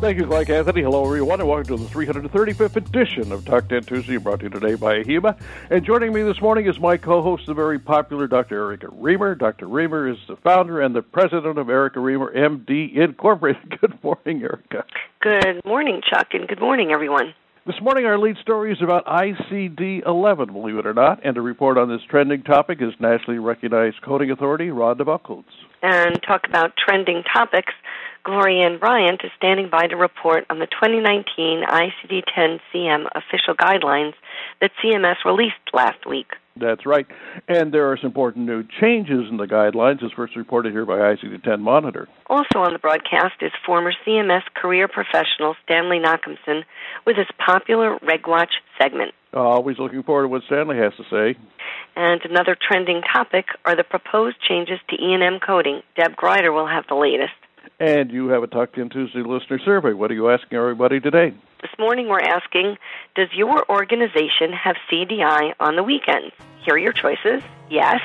Thank you, Mike Anthony. Hello, everyone, and welcome to the 335th edition of Talk 10 Tuesday, brought to you today by AHIMA. And joining me this morning is my co-host, the very popular Dr. Erica Remer. Dr. Remer is the founder and the president of Erica Remer MD Incorporated. Good morning, Erica. Good morning, Chuck, and good morning, everyone. This morning, our lead story is about ICD 11, believe it or not, and to report on this trending topic is nationally recognized coding authority, Rhonda Buckholtz. And talk about trending topics. Gloria Bryant is standing by to report on the 2019 ICD 10 CM official guidelines that CMS released last week. That's right. And there are some important new changes in the guidelines, as first reported here by ICD 10 Monitor. Also on the broadcast is former CMS career professional Stanley Nachimson with his popular RegWatch segment. Always looking forward to what Stanley has to say. And another trending topic are the proposed changes to E&M coding. Deb Grider will have the latest. And you have a Talk 10 Tuesday listener survey. What are you asking everybody today? This morning we're asking Does your organization have CDI on the weekends? Here are your choices yes,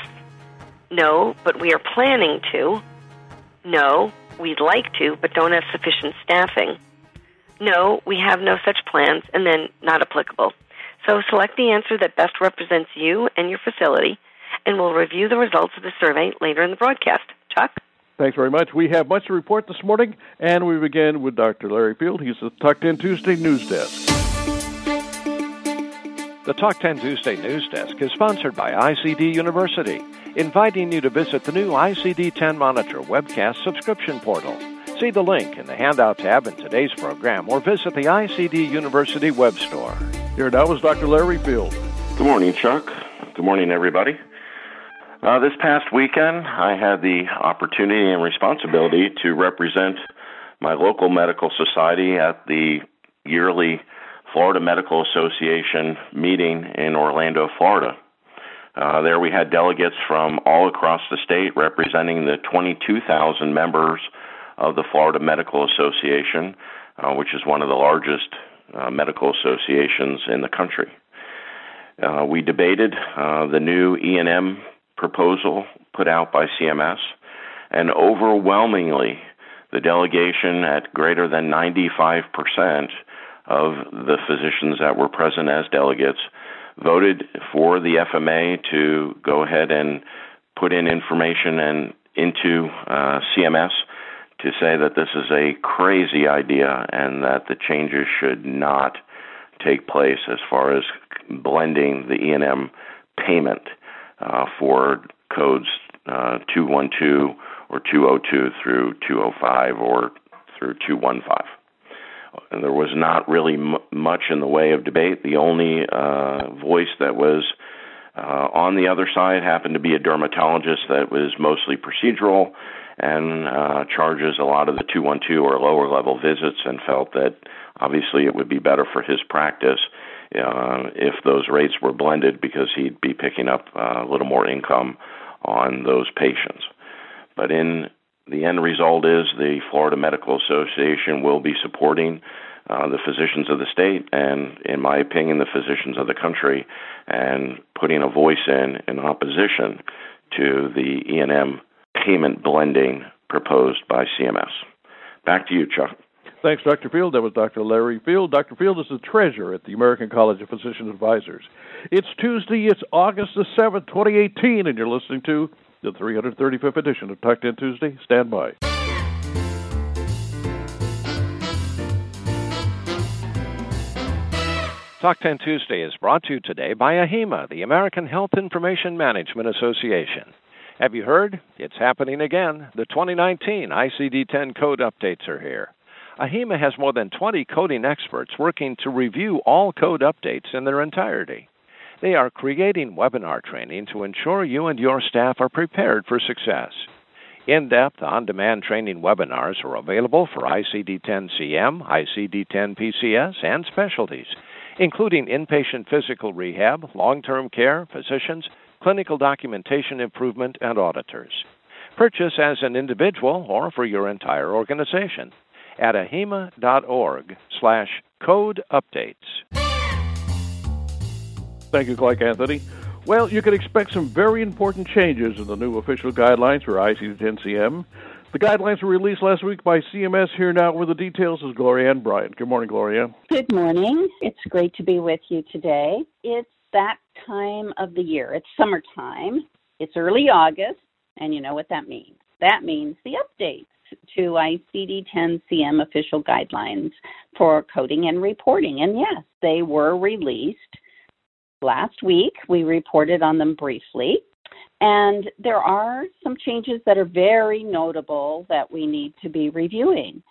no, but we are planning to, no, we'd like to, but don't have sufficient staffing, no, we have no such plans, and then not applicable. So select the answer that best represents you and your facility, and we'll review the results of the survey later in the broadcast. Chuck? Thanks very much. We have much to report this morning, and we begin with Dr. Larry Field. He's the Talk 10 Tuesday News Desk. The Talk 10 Tuesday News Desk is sponsored by ICD University, inviting you to visit the new ICD 10 Monitor webcast subscription portal. See the link in the handout tab in today's program or visit the ICD University web store. Here now is Dr. Larry Field. Good morning, Chuck. Good morning, everybody. Uh, this past weekend, I had the opportunity and responsibility to represent my local medical society at the yearly Florida Medical Association meeting in Orlando, Florida. Uh, there we had delegates from all across the state representing the 22,000 members of the Florida Medical Association, uh, which is one of the largest uh, medical associations in the country. Uh, we debated uh, the new E&M proposal put out by CMS, and overwhelmingly, the delegation at greater than 95% of the physicians that were present as delegates voted for the FMA to go ahead and put in information and into uh, CMS to say that this is a crazy idea and that the changes should not take place as far as blending the E&M payment uh, for codes uh, 212 or 202 through 205 or through 215. And there was not really m- much in the way of debate. The only uh, voice that was uh, on the other side happened to be a dermatologist that was mostly procedural and uh, charges a lot of the 212 or lower level visits and felt that obviously it would be better for his practice uh, if those rates were blended because he'd be picking up uh, a little more income on those patients. But in the end result is the Florida Medical Association will be supporting uh, the physicians of the state and, in my opinion, the physicians of the country, and putting a voice in in opposition to the E&M payment blending proposed by CMS. Back to you, Chuck. Thanks, Dr. Field. That was Dr. Larry Field. Dr. Field is the treasurer at the American College of Physician Advisors. It's Tuesday, it's August the 7th, 2018, and you're listening to the 335th edition of Talk 10 Tuesday. Stand by. Talk 10 Tuesday is brought to you today by AHIMA, the American Health Information Management Association. Have you heard? It's happening again. The 2019 ICD 10 code updates are here. AHIMA has more than 20 coding experts working to review all code updates in their entirety. They are creating webinar training to ensure you and your staff are prepared for success. In depth, on demand training webinars are available for ICD 10 CM, ICD 10 PCS, and specialties, including inpatient physical rehab, long term care, physicians, clinical documentation improvement, and auditors. Purchase as an individual or for your entire organization at ahima.org slash code updates. Thank you, Clark Anthony. Well, you can expect some very important changes in the new official guidelines for ICD-10-CM. The guidelines were released last week by CMS. Here now with the details is Gloryanne Bryant. Good morning, Gloria. Good morning. It's great to be with you today. It's that time of the year. It's summertime. It's early August, and you know what that means. That means the updates to ICD 10 CM official guidelines for coding and reporting. And yes, they were released last week. We reported on them briefly. And there are some changes that are very notable that we need to be reviewing.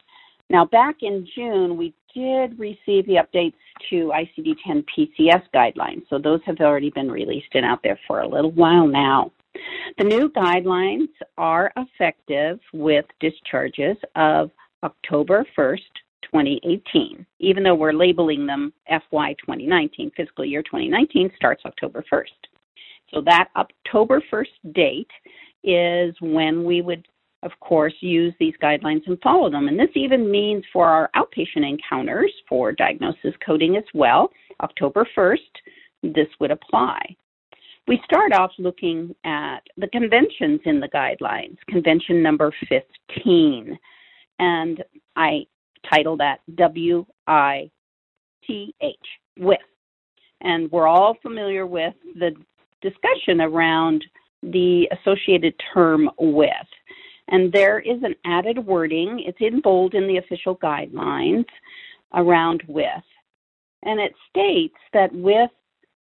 Now, back in June, we did receive the updates to ICD 10 PCS guidelines. So those have already been released and out there for a little while now. The new guidelines are effective with discharges of October 1st, 2018, even though we're labeling them FY 2019, fiscal year 2019 starts October 1st. So that October 1st date is when we would, of course, use these guidelines and follow them. And this even means for our outpatient encounters for diagnosis coding as well, October 1st, this would apply. We start off looking at the conventions in the guidelines, convention number 15. And I title that W I T H, with. And we're all familiar with the discussion around the associated term with. And there is an added wording, it's in bold in the official guidelines around with. And it states that with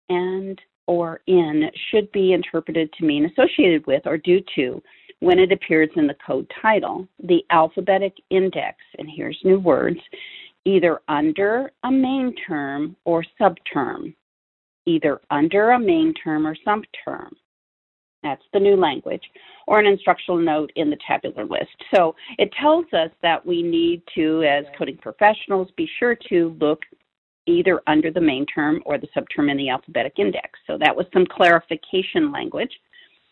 and or in should be interpreted to mean associated with or due to when it appears in the code title. The alphabetic index, and here's new words, either under a main term or subterm either under a main term or subterm. That's the new language, or an instructional note in the tabular list. So it tells us that we need to, as coding professionals, be sure to look either under the main term or the subterm in the alphabetic index. So that was some clarification language.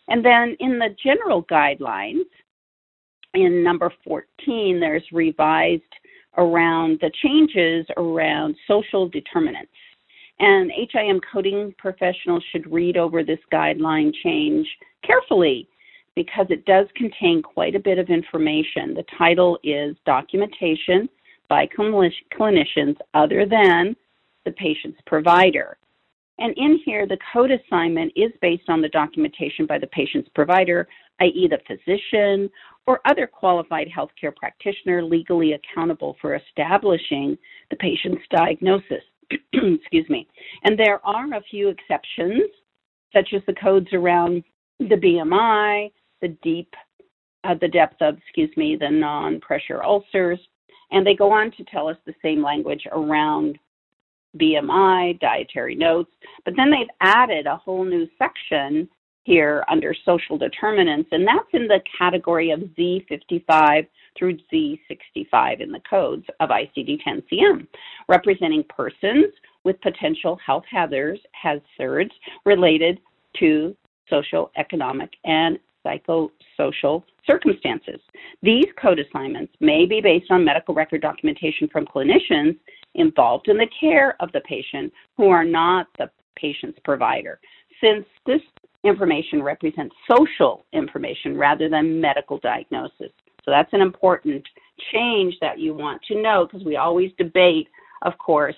And then in the general guidelines, in number 14, there's revised around the changes around social determinants. And HIM coding professionals should read over this guideline change carefully because it does contain quite a bit of information. The title is Documentation by Clinicians Other Than the Patient's Provider. And in here, the code assignment is based on the documentation by the patient's provider, i.e., the physician or other qualified healthcare practitioner legally accountable for establishing the patient's diagnosis. excuse me. And there are a few exceptions, such as the codes around the BMI, the deep, uh, the depth of, excuse me, the non-pressure ulcers, and they go on to tell us the same language around BMI, dietary notes, but then they've added a whole new section here under social determinants, and that's in the category of Z55 through Z65 in the codes of ICD-10-CM, representing persons with potential health hazards, hazards related to social, economic, and psychosocial circumstances. These code assignments may be based on medical record documentation from clinicians involved in the care of the patient who are not the patient's provider. Since this information represents social information rather than medical diagnosis. So that's an important change that you want to know because we always debate, of course,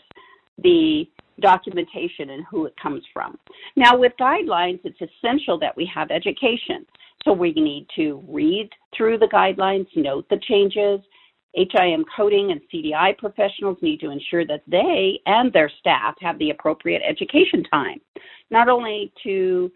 the documentation and who it comes from. Now, with guidelines, it's essential that we have education. So we need to read through the guidelines, note the changes. HIM coding and CDI professionals need to ensure that they and their staff have the appropriate education time, not only to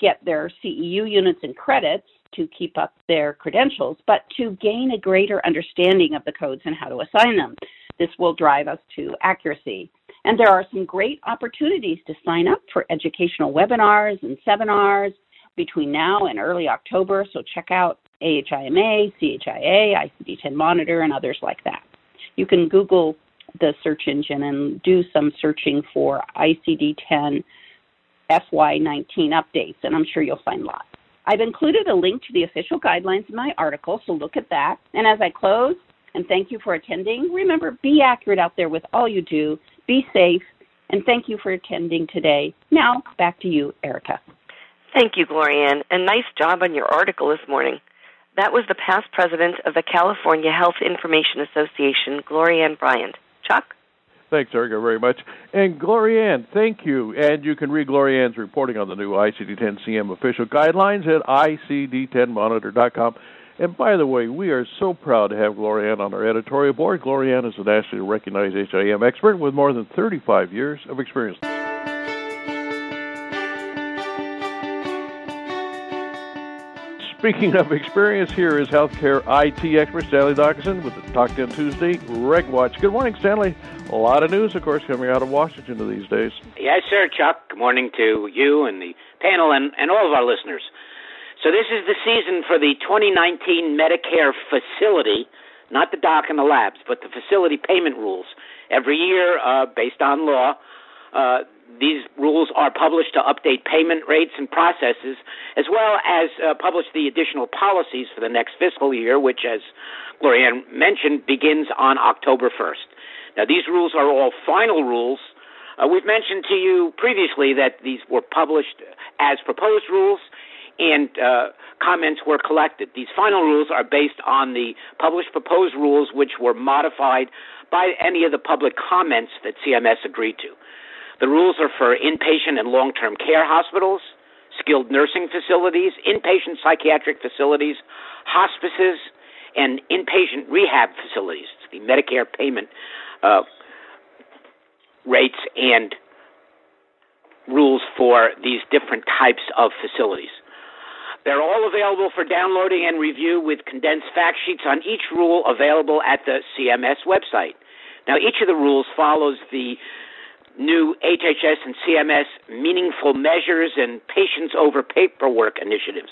get their CEU units and credits, to keep up their credentials, but to gain a greater understanding of the codes and how to assign them. This will drive us to accuracy. And there are some great opportunities to sign up for educational webinars and seminars between now and early October, so check out AHIMA, CHIA, ICD 10 Monitor, and others like that. You can Google the search engine and do some searching for ICD-10 FY19 updates, and I'm sure you'll find lots. I've included a link to the official guidelines in my article, so look at that. And as I close, and thank you for attending, remember be accurate out there with all you do, be safe, and thank you for attending today. Now, back to you, Erica. Thank you, Gloryanne, and nice job on your article this morning. That was the past president of the California Health Information Association, Gloryanne Bryant. Chuck? Thanks, Erica, very much. And Gloryanne, thank you. And you can read Gloryanne's reporting on the new ICD-10-CM official guidelines at icd10monitor.com. And by the way, we are so proud to have Gloryanne on our editorial board. Gloryanne is a nationally recognized HIM expert with more than 35 years of experience. Speaking of experience, here is healthcare IT expert Stanley Nachimson with the Talk 10 Tuesday Reg Watch. Good morning, Stanley. A lot of news, of course, coming out of Washington these days. Yes, sir, Chuck. Good morning to you and the panel and, and all of our listeners. So, this is the season for the 2019 Medicare facility, not the doc and the labs, but the facility payment rules. Every year, uh, based on law, uh, these rules are published to update payment rates and processes, as well as uh, publish the additional policies for the next fiscal year, which, as Gloryanne mentioned, begins on October 1st. Now, these rules are all final rules. Uh, we've mentioned to you previously that these were published as proposed rules and uh, comments were collected. These final rules are based on the published proposed rules, which were modified by any of the public comments that CMS agreed to. The rules are for inpatient and long term care hospitals, skilled nursing facilities, inpatient psychiatric facilities, hospices, and inpatient rehab facilities, the Medicare payment uh, rates and rules for these different types of facilities. They're all available for downloading and review with condensed fact sheets on each rule available at the CMS website. Now, each of the rules follows the new HHS and CMS meaningful measures and patients over paperwork initiatives.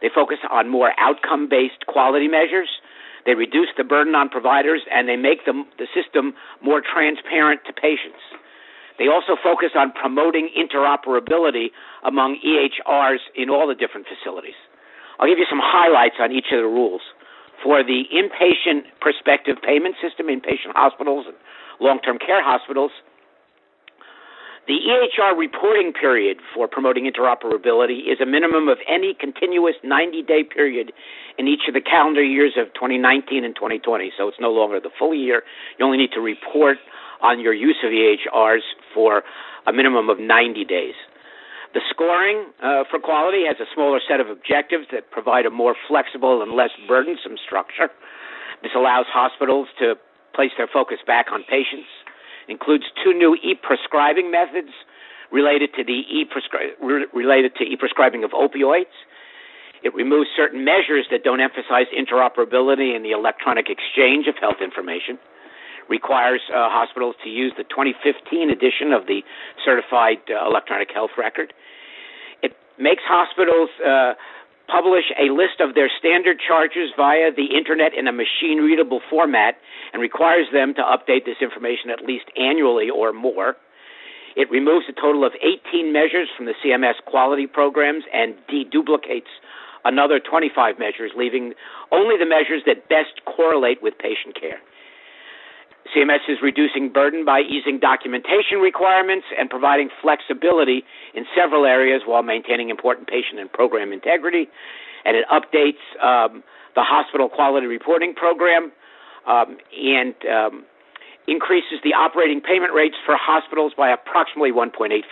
They focus on more outcome based quality measures. They reduce the burden on providers and they make the, the system more transparent to patients. They also focus on promoting interoperability among EHRs in all the different facilities. I'll give you some highlights on each of the rules. For the inpatient prospective payment system, inpatient hospitals and long term care hospitals, the EHR reporting period for promoting interoperability is a minimum of any continuous 90 day period in each of the calendar years of 2019 and 2020. So it's no longer the full year. You only need to report on your use of EHRs for a minimum of 90 days. The scoring uh, for quality has a smaller set of objectives that provide a more flexible and less burdensome structure. This allows hospitals to place their focus back on patients includes two new e-prescribing methods related to the e-prescri- related to e-prescribing of opioids. It removes certain measures that don't emphasize interoperability in the electronic exchange of health information. Requires uh, hospitals to use the 2015 edition of the Certified uh, Electronic Health Record. It makes hospitals uh, publish a list of their standard charges via the internet in a machine readable format and requires them to update this information at least annually or more. It removes a total of 18 measures from the CMS quality programs and deduplicates another 25 measures, leaving only the measures that best correlate with patient care. CMS is reducing burden by easing documentation requirements and providing flexibility in several areas while maintaining important patient and program integrity. And it updates um, the hospital quality reporting program um, and um, increases the operating payment rates for hospitals by approximately 1.85%.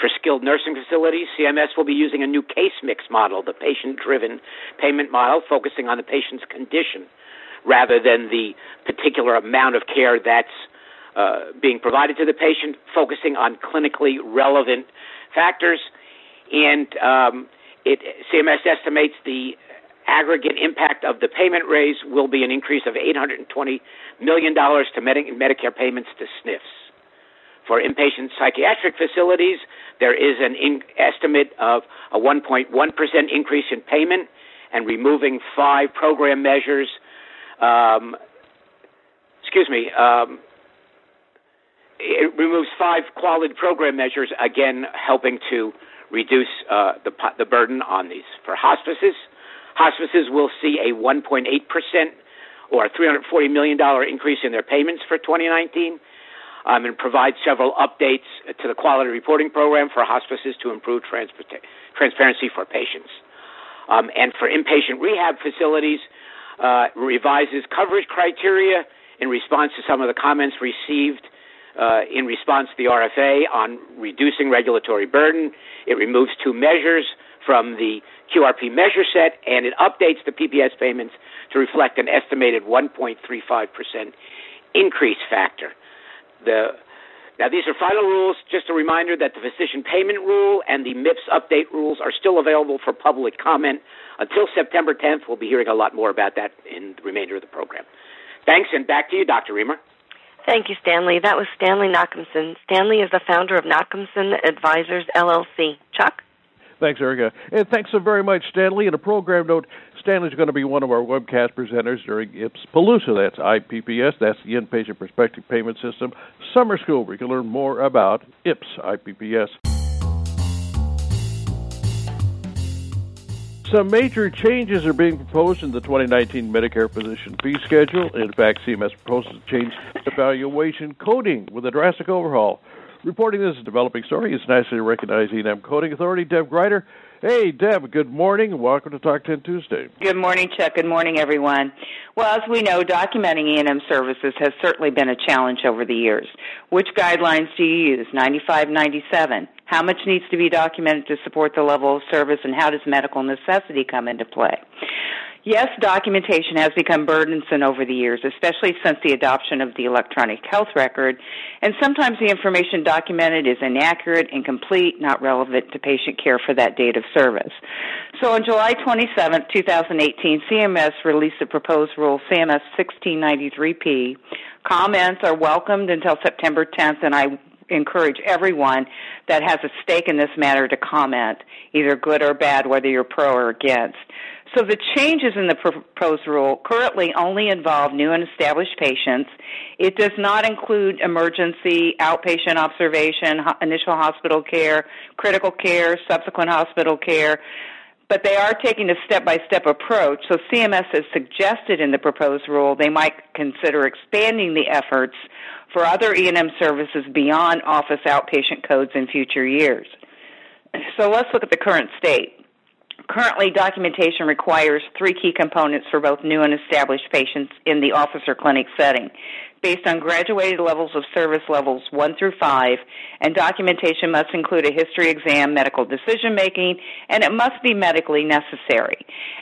For skilled nursing facilities, CMS will be using a new case mix model, the patient driven payment model, focusing on the patient's condition rather than the particular amount of care that's uh, being provided to the patient, focusing on clinically relevant factors. And um, it, CMS estimates the aggregate impact of the payment raise will be an increase of $820 million to Medi- Medicare payments to SNFs. For inpatient psychiatric facilities, there is an in- estimate of a 1.1% increase in payment and removing five program measures um, excuse me, um, it removes five quality program measures, again helping to reduce uh, the the burden on these. For hospices, hospices will see a 1.8 percent or 340 million dollar increase in their payments for 2019. Um, and provide several updates to the quality reporting program for hospices to improve transparency for patients. Um, and for inpatient rehab facilities, uh, revises coverage criteria in response to some of the comments received uh, in response to the RFA on reducing regulatory burden. It removes two measures from the QRP measure set, and it updates the PPS payments to reflect an estimated 1.35% increase factor. The now, these are final rules. Just a reminder that the physician payment rule and the MIPS update rules are still available for public comment until September 10th. We'll be hearing a lot more about that in the remainder of the program. Thanks, and back to you, Dr. Remer. Thank you, Stanley. That was Stanley Nachimson. Stanley is the founder of Nachimson Advisors LLC. Chuck? Thanks, Erica. And thanks so very much, Stanley. And a program note Stanley's going to be one of our webcast presenters during IPS Palooza. That's IPPS, that's the Inpatient Prospective Payment System Summer School, where you can learn more about IPS, IPPS. Some major changes are being proposed in the 2019 Medicare physician fee schedule. In fact, CMS proposes to change evaluation coding with a drastic overhaul. Reporting this developing story is nationally recognized E&M coding authority Deb Grider. Hey, Deb, good morning welcome to Talk 10 Tuesday. Good morning, Chuck. Good morning, everyone. Well, as we know, documenting E&M services has certainly been a challenge over the years. Which guidelines do you use? 95, 97? How much needs to be documented to support the level of service, and how does medical necessity come into play? Yes, documentation has become burdensome over the years, especially since the adoption of the electronic health record, and sometimes the information documented is inaccurate, incomplete, not relevant to patient care for that date of service. So on July 27, 2018, CMS released a proposed rule, CMS 1693P. Comments are welcomed until September 10th, and I encourage everyone that has a stake in this matter to comment, either good or bad, whether you're pro or against. So the changes in the proposed rule currently only involve new and established patients. It does not include emergency, outpatient observation, initial hospital care, critical care, subsequent hospital care, but they are taking a step-by-step approach. So CMS has suggested in the proposed rule they might consider expanding the efforts for other E&M services beyond office outpatient codes in future years. So let's look at the current state. Currently, documentation requires three key components for both new and established patients in the office or clinic setting. Based on graduated levels of service levels 1 through 5, and documentation must include a history exam, medical decision making, and it must be medically necessary.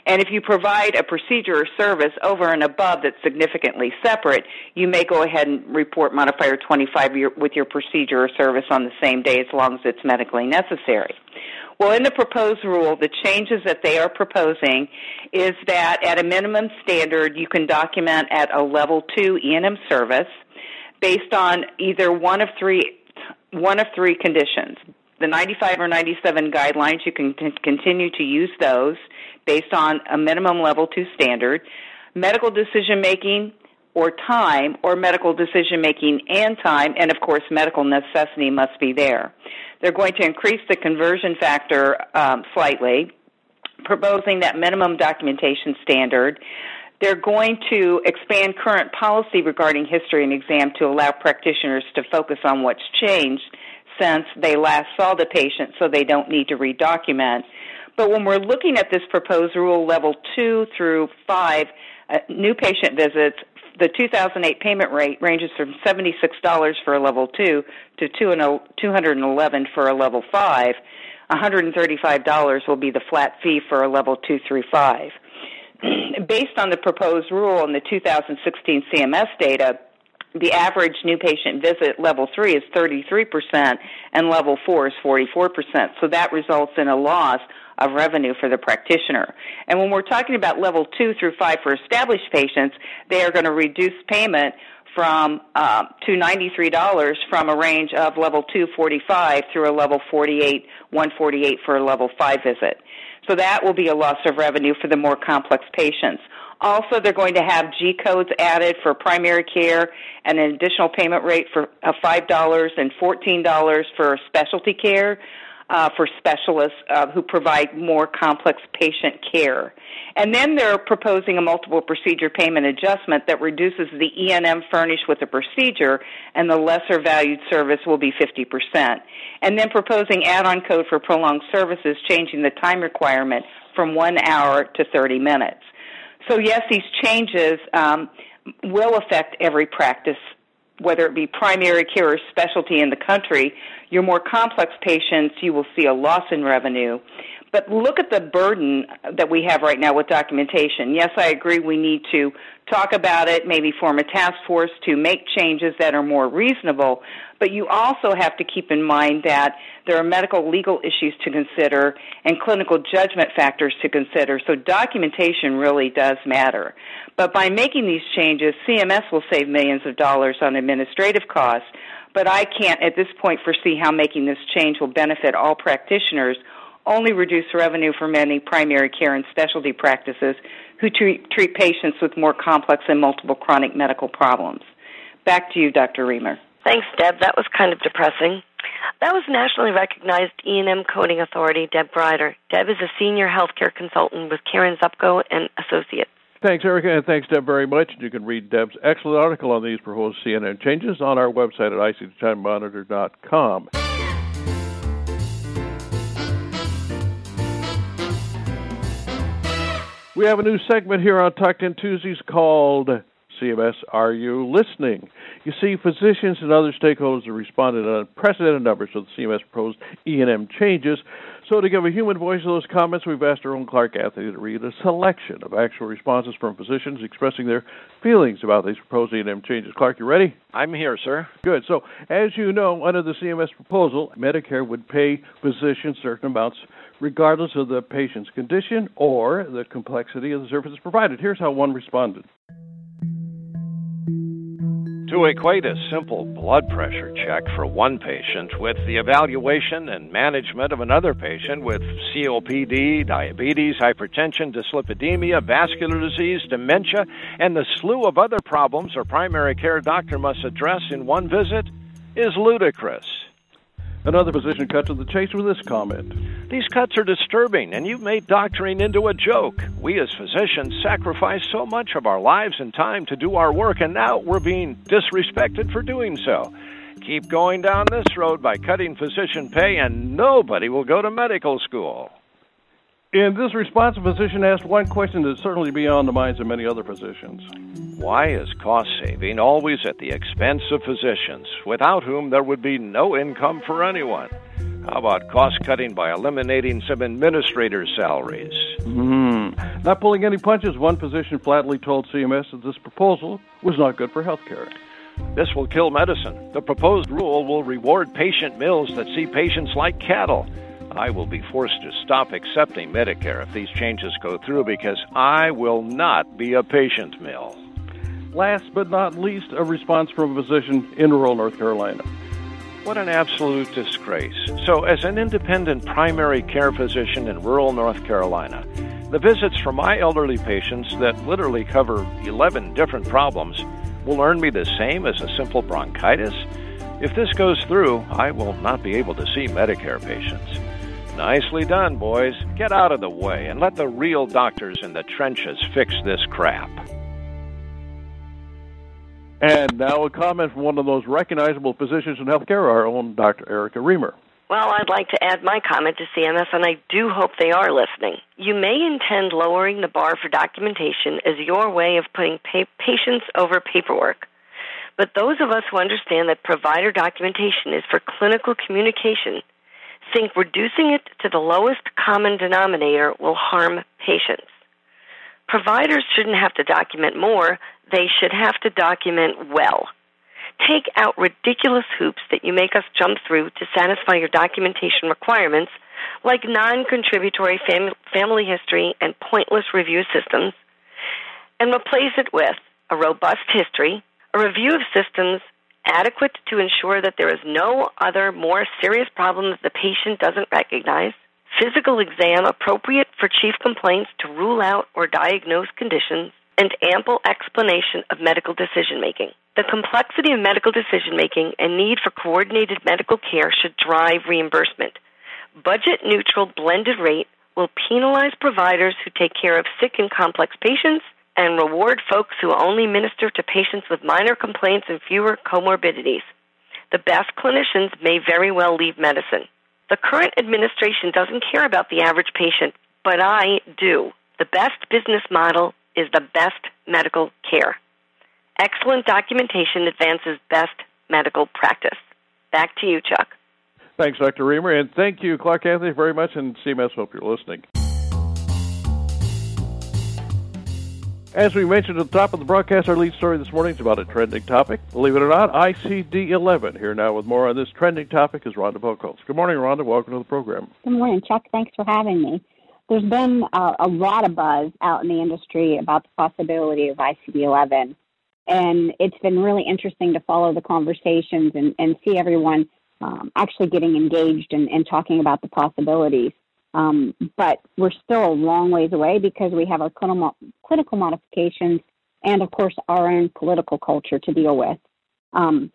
And if you provide a procedure or service over and above that's significantly separate, you may go ahead and report modifier 25 with your procedure or service on the same day as long as it's medically necessary. Well, in the proposed rule, the changes that they are proposing is that at a minimum standard, you can document at a level two E&M service based on either one of three one of three conditions. The 95 or 97 guidelines, you can t- continue to use those based on a minimum level two standard. Medical decision making or time, or medical decision making and time, and of course, medical necessity must be there. They're going to increase the conversion factor um, slightly, proposing that minimum documentation standard. They're going to expand current policy regarding history and exam to allow practitioners to focus on what's changed since they last saw the patient so they don't need to redocument. But when we're looking at this proposed rule level 2 through 5, uh, new patient visits the 2008 payment rate ranges from $76 for a level 2 to 211 for a level 5. $135 will be the flat fee for a level 2 through 5. Based on the proposed rule and the 2016 CMS data, the average new patient visit level 3 is 33% and level 4 is 44%. So that results in a loss of revenue for the practitioner. And when we're talking about level 2 through 5 for established patients, they are going to reduce payment from uh, to $93 from a range of level 245 through a level 48 148 for a level 5 visit. So that will be a loss of revenue for the more complex patients. Also, they're going to have G codes added for primary care and an additional payment rate for uh, $5 and $14 for specialty care uh, for specialists uh, who provide more complex patient care. And then they're proposing a multiple procedure payment adjustment that reduces the E&M furnished with the procedure and the lesser valued service will be 50%. And then proposing add-on code for prolonged services changing the time requirement from one hour to 30 minutes. So yes, these changes um, will affect every practice whether it be primary care or specialty in the country, your more complex patients, you will see a loss in revenue. But look at the burden that we have right now with documentation. Yes, I agree we need to talk about it, maybe form a task force to make changes that are more reasonable, but you also have to keep in mind that there are medical legal issues to consider and clinical judgment factors to consider, so documentation really does matter. But by making these changes, CMS will save millions of dollars on administrative costs, but I can't at this point foresee how making this change will benefit all practitioners only reduce revenue for many primary care and specialty practices who treat, treat patients with more complex and multiple chronic medical problems. Back to you, Dr. Remer. Thanks, Deb. That was kind of depressing. That was nationally recognized E&M coding authority Deb Grider. Deb is a senior healthcare consultant with Karen Zupko and Associates. Thanks, Erica, and thanks, Deb, very much. You can read Deb's excellent article on these proposed E&M changes on our website at icd10monitor.com. We have a new segment here on Talk 10 Tuesdays called CMS Are You Listening? You see, physicians and other stakeholders have responded in unprecedented numbers to the CMS proposed E&M changes. So, to give a human voice to those comments, we've asked our own Clark Anthony to read a selection of actual responses from physicians expressing their feelings about these proposed E&M changes. Clark, you ready? I'm here, sir. Good. So, as you know, under the CMS proposal, Medicare would pay physicians certain amounts regardless of the patient's condition or the complexity of the services provided. Here's how one responded. To equate a simple blood pressure check for one patient with the evaluation and management of another patient with COPD, diabetes, hypertension, dyslipidemia, vascular disease, dementia, and the slew of other problems a primary care doctor must address in one visit is ludicrous. Another physician cut to the chase with this comment. These cuts are disturbing, and you've made doctoring into a joke. We as physicians sacrifice so much of our lives and time to do our work, and now we're being disrespected for doing so. Keep going down this road by cutting physician pay, and nobody will go to medical school. In this response, a physician asked one question that's certainly beyond the minds of many other physicians. Why is cost saving always at the expense of physicians, without whom there would be no income for anyone? How about cost cutting by eliminating some administrators' salaries? Mm-hmm. Not pulling any punches, one physician flatly told CMS that this proposal was not good for health care. This will kill medicine. The proposed rule will reward patient mills that see patients like cattle. I will be forced to stop accepting Medicare if these changes go through because I will not be a patient mill. Last but not least, a response from a physician in rural North Carolina. What an absolute disgrace. So, as an independent primary care physician in rural North Carolina, the visits for my elderly patients that literally cover 11 different problems will earn me the same as a simple bronchitis. If this goes through, I will not be able to see Medicare patients. Nicely done, boys. Get out of the way and let the real doctors in the trenches fix this crap. And now a comment from one of those recognizable physicians in healthcare, our own Dr. Erica Remer. Well, I'd like to add my comment to CMS, and I do hope they are listening. You may intend lowering the bar for documentation as your way of putting pa- patients over paperwork. But those of us who understand that provider documentation is for clinical communication think reducing it to the lowest common denominator will harm patients. Providers shouldn't have to document more, they should have to document well. Take out ridiculous hoops that you make us jump through to satisfy your documentation requirements, like non contributory fam- family history and pointless review systems, and replace it with a robust history, a review of systems adequate to ensure that there is no other more serious problem that the patient doesn't recognize, physical exam appropriate for chief complaints to rule out or diagnose conditions, and ample explanation of medical decision making. The complexity of medical decision making and need for coordinated medical care should drive reimbursement. Budget neutral blended rate will penalize providers who take care of sick and complex patients and reward folks who only minister to patients with minor complaints and fewer comorbidities. The best clinicians may very well leave medicine. The current administration doesn't care about the average patient, but I do. The best business model is the best medical care. Excellent documentation advances best medical practice. Back to you, Chuck. Thanks, Dr. Remer, and thank you, Clark Anthony, very much, and CMS, hope you're listening. As we mentioned at the top of the broadcast, our lead story this morning is about a trending topic. Believe it or not, ICD 11. Here now with more on this trending topic is Rhonda Buckholtz. Good morning, Rhonda. Welcome to the program. Good morning, Chuck. Thanks for having me. There's been uh, a lot of buzz out in the industry about the possibility of ICD 11. And it's been really interesting to follow the conversations and, and see everyone um, actually getting engaged and, and, talking about the possibilities. Um, but we're still a long ways away because we have our clinical, clinical modifications and, of course, our own political culture to deal with. Um,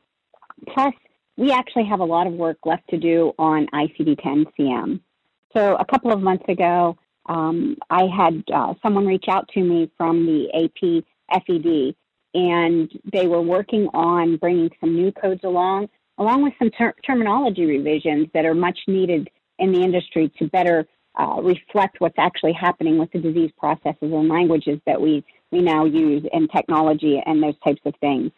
plus, we actually have a lot of work left to do on ICD 10 CM. So, a couple of months ago, um, I had uh, someone reach out to me from the AP FED, and they were working on bringing some new codes along along with some ter- terminology revisions that are much needed in the industry to better uh, reflect what's actually happening with the disease processes and languages that we, we now use and technology and those types of things.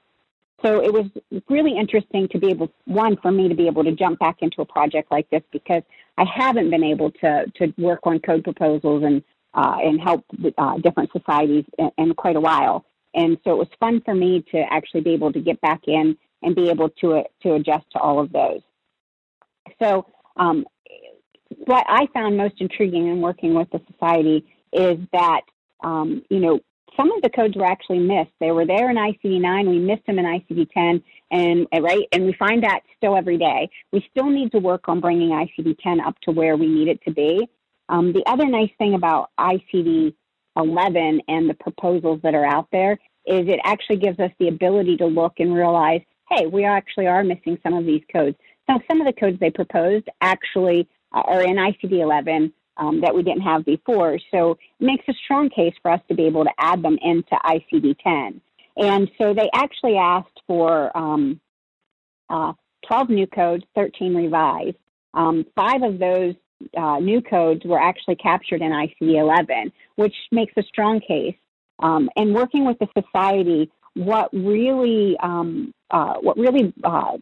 So it was really interesting to be able, one, for me to be able to jump back into a project like this because I haven't been able to, to work on code proposals and, uh, and help uh, different societies in, in quite a while. And so it was fun for me to actually be able to get back in and be able to to adjust to all of those. So, um, what I found most intriguing in working with the society is that um, you know some of the codes were actually missed. They were there in ICD 9, we missed them in ICD 10, and right, and we find that still every day. We still need to work on bringing ICD 10 up to where we need it to be. Um, the other nice thing about ICD 11 and the proposals that are out there is it actually gives us the ability to look and realize hey, we actually are missing some of these codes. Now, some of the codes they proposed actually uh, are in ICD 11 um, that we didn't have before. So it makes a strong case for us to be able to add them into ICD 10. And so they actually asked for um, uh, 12 new codes, 13 revised. Um, five of those uh, new codes were actually captured in ICD 11, which makes a strong case. Um, and working with the society, what really um, uh, what really uh,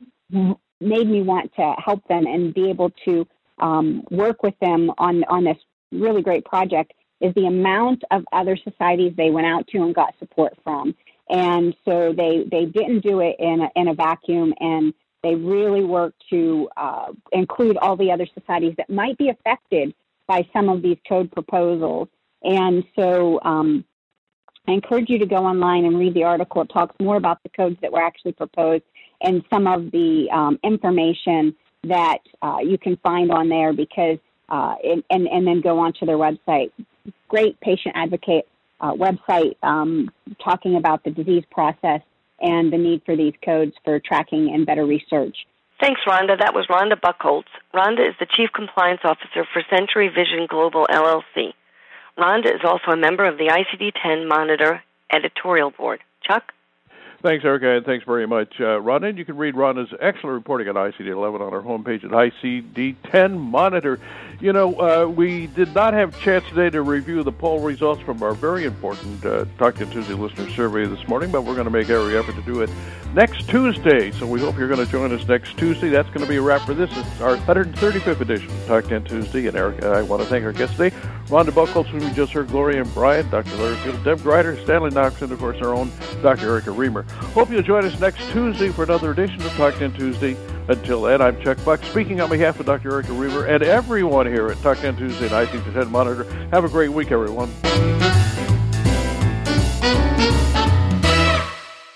made me want to help them and be able to um, work with them on on this really great project is the amount of other societies they went out to and got support from. And so they they didn't do it in a, in a vacuum, and they really worked to uh, include all the other societies that might be affected by some of these code proposals. And so um, I encourage you to go online and read the article. It talks more about the codes that were actually proposed and some of the um, information that uh, you can find on there because, uh, and, and, and, then go onto their website. Great patient advocate uh, website um, talking about the disease process and the need for these codes for tracking and better research. Thanks, Rhonda. That was Rhonda Buckholtz. Rhonda is the Chief Compliance Officer for Century Vision Global LLC. Rhonda is also a member of the ICD 10 Monitor editorial board. Chuck? Thanks, Erica, and thanks very much, uh. And you can read Rhonda's excellent reporting on ICD-11 on our homepage at ICD-10 Monitor. You know, uh, we did not have a chance today to review the poll results from our very important uh, Talk 10 Tuesday listener survey this morning, but we're going to make every effort to do it next Tuesday. So we hope you're going to join us next Tuesday. That's going to be a wrap for this. It's our 135th edition of Talk 10 Tuesday. And Erica, I want to thank our guests today, Rhonda Buckholtz, who we just heard, Gloryanne Bryant, Dr. Larry Field, Deb Grider, Stanley Knox, and of course our own Dr. Erica Remer. Hope you'll join us next Tuesday for another edition of Talk 10 Tuesday. Until then, I'm Chuck Buck, speaking on behalf of Dr. Erica Remer and everyone here at Talk 10 Tuesday and ICD-10 Monitor. Have a great week, everyone.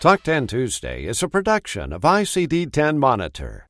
Talk 10 Tuesday is a production of ICD 10 Monitor.